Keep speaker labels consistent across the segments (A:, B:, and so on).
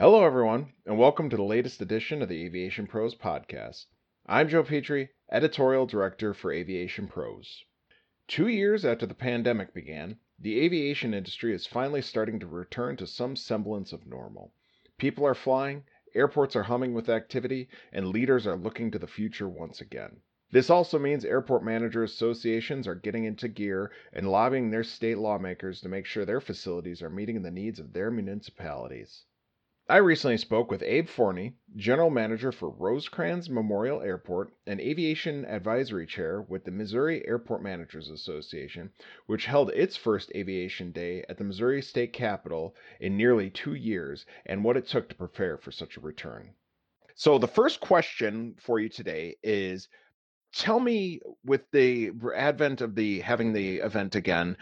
A: Hello, everyone, and welcome to the latest edition of the Aviation Pros podcast. I'm Joe Petrie, editorial director for Aviation Pros. Two years after the pandemic began, the aviation industry is finally starting to return to some semblance of normal. People are flying, airports are humming with activity, and leaders are looking to the future once again. This also means airport managers associations are getting into gear and lobbying their state lawmakers to make sure their facilities are meeting the needs of their municipalities. I recently spoke with Abe Forney, General Manager for Rosecrans Memorial Airport and Aviation Advisory Chair with the Missouri Airport Managers Association, which held its first Aviation Day at the Missouri State Capitol in nearly two years, and what it took to prepare for such a return. So, the first question for you today is tell me, with the advent of the having the event again,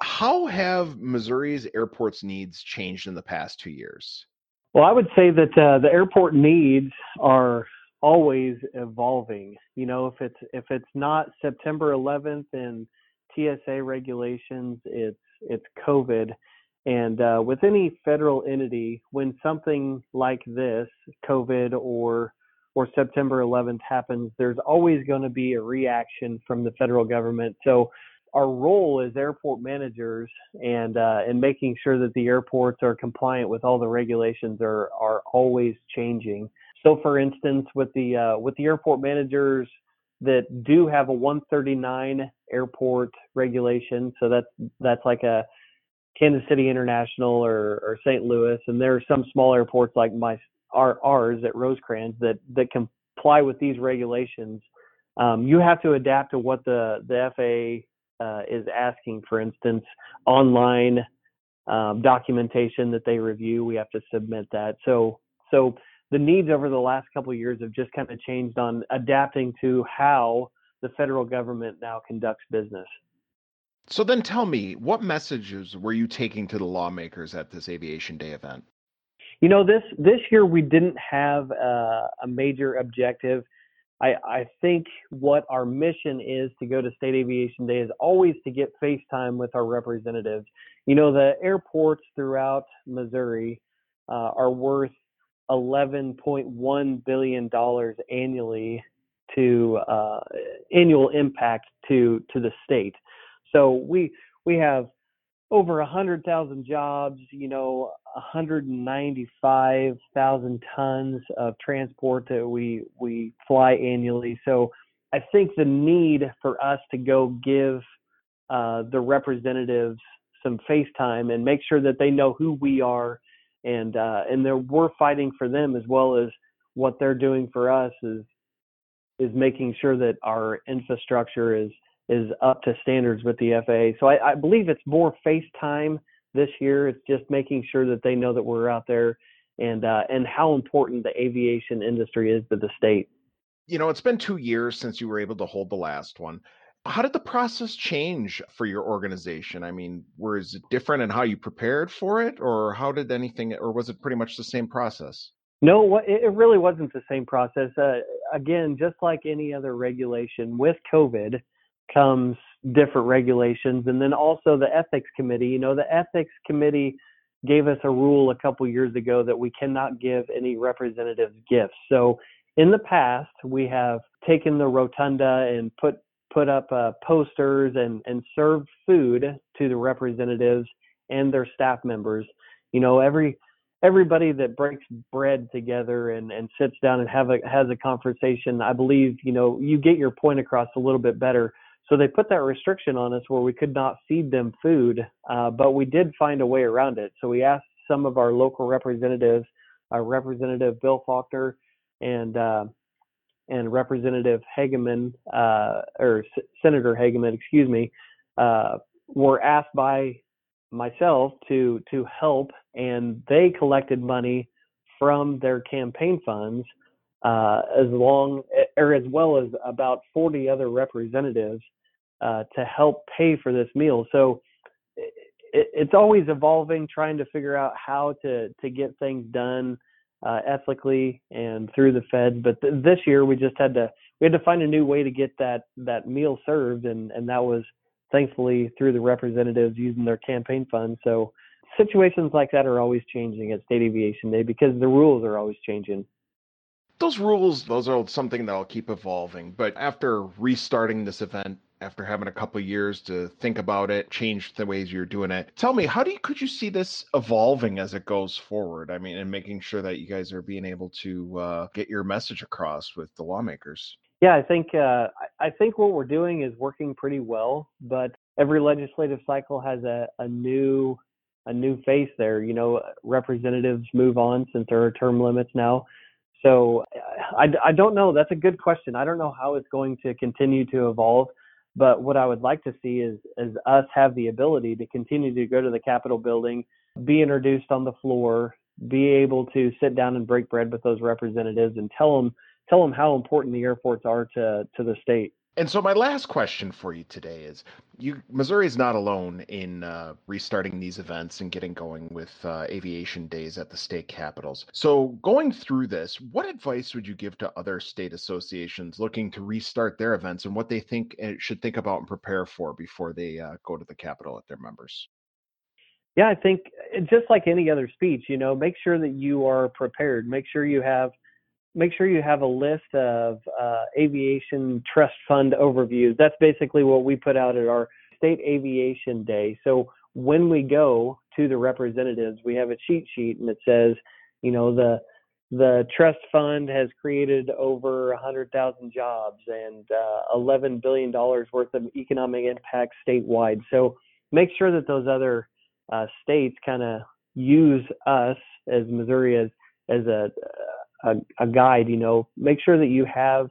A: how have Missouri's airports needs changed in the past two years?
B: Well, I would say that uh, the airport needs are always evolving. You know, if it's if it's not September 11th and TSA regulations, it's it's COVID. And uh, with any federal entity, when something like this, COVID or or September 11th happens, there's always going to be a reaction from the federal government. So our role as airport managers and uh, and making sure that the airports are compliant with all the regulations are are always changing. So, for instance, with the uh, with the airport managers that do have a 139 airport regulation, so that's that's like a Kansas City International or, or St. Louis, and there are some small airports like my our, ours at Rosecrans that that comply with these regulations. Um, you have to adapt to what the the FAA uh, is asking, for instance, online um, documentation that they review, we have to submit that. So, so the needs over the last couple of years have just kind of changed on adapting to how the federal government now conducts business.
A: So then tell me, what messages were you taking to the lawmakers at this Aviation Day event?
B: You know, this this year we didn't have uh, a major objective. I, I think what our mission is to go to State Aviation Day is always to get FaceTime with our representatives. You know, the airports throughout Missouri uh, are worth $11.1 billion annually to uh, annual impact to to the state. So we we have over a 100,000 jobs, you know, 195,000 tons of transport that we we fly annually. So I think the need for us to go give uh, the representatives some face time and make sure that they know who we are and uh, and that we're fighting for them as well as what they're doing for us is is making sure that our infrastructure is is up to standards with the FAA. So I, I believe it's more FaceTime this year. It's just making sure that they know that we're out there and uh, and how important the aviation industry is to the state.
A: You know, it's been two years since you were able to hold the last one. How did the process change for your organization? I mean, was it different in how you prepared for it, or how did anything, or was it pretty much the same process?
B: No, it really wasn't the same process. Uh, again, just like any other regulation with COVID, comes different regulations. And then also the ethics committee. You know the ethics committee gave us a rule a couple years ago that we cannot give any representatives gifts. So in the past we have taken the rotunda and put put up uh, posters and and served food to the representatives and their staff members. You know every everybody that breaks bread together and, and sits down and have a has a conversation i believe you know you get your point across a little bit better so they put that restriction on us where we could not feed them food, uh, but we did find a way around it. So we asked some of our local representatives, uh, Representative Bill Falkner and uh, and Representative Hegeman, uh, or S- Senator Hegeman, excuse me, uh, were asked by myself to to help, and they collected money from their campaign funds, uh, as long or as well as about 40 other representatives uh, to help pay for this meal. So it, it's always evolving, trying to figure out how to to get things done uh, ethically and through the feds. But th- this year we just had to we had to find a new way to get that that meal served, and and that was thankfully through the representatives using their campaign funds. So situations like that are always changing at State Aviation Day because the rules are always changing.
A: Those rules, those are something that'll keep evolving. But after restarting this event, after having a couple years to think about it, change the ways you're doing it, tell me, how do you could you see this evolving as it goes forward? I mean, and making sure that you guys are being able to uh, get your message across with the lawmakers.
B: Yeah, I think uh, I think what we're doing is working pretty well, but every legislative cycle has a, a new a new face there. You know, representatives move on since there are term limits now. So uh, I, I don't know. That's a good question. I don't know how it's going to continue to evolve. But what I would like to see is, is us have the ability to continue to go to the Capitol building, be introduced on the floor, be able to sit down and break bread with those representatives and tell them tell them how important the airports are to to the state.
A: And so my last question for you today is: you Missouri is not alone in uh, restarting these events and getting going with uh, aviation days at the state capitals. So going through this, what advice would you give to other state associations looking to restart their events and what they think should think about and prepare for before they uh, go to the capitol at their members?
B: Yeah, I think just like any other speech, you know, make sure that you are prepared. Make sure you have make sure you have a list of uh, aviation trust fund overviews. That's basically what we put out at our state aviation day. So when we go to the representatives, we have a cheat sheet and it says, you know, the the trust fund has created over 100,000 jobs and uh, 11 billion dollars worth of economic impact statewide. So make sure that those other uh, states kind of use us as Missouri as as a a, a guide, you know, make sure that you have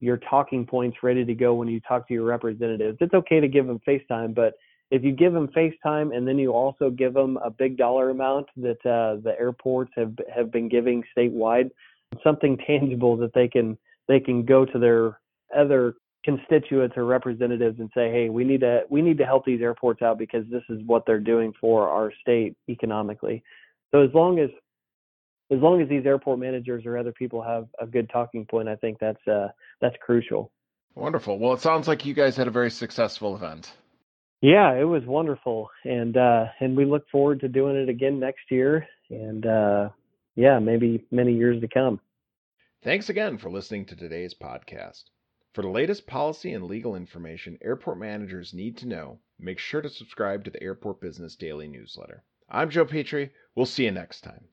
B: your talking points ready to go when you talk to your representatives. It's okay to give them FaceTime, but if you give them FaceTime and then you also give them a big dollar amount that uh, the airports have have been giving statewide, something tangible that they can they can go to their other constituents or representatives and say, hey, we need to we need to help these airports out because this is what they're doing for our state economically. So as long as as long as these airport managers or other people have a good talking point, I think that's uh, that's crucial.
A: Wonderful. Well, it sounds like you guys had a very successful event.
B: Yeah, it was wonderful, and uh, and we look forward to doing it again next year, and uh, yeah, maybe many years to come.
A: Thanks again for listening to today's podcast. For the latest policy and legal information airport managers need to know, make sure to subscribe to the Airport Business Daily newsletter. I'm Joe Petrie. We'll see you next time.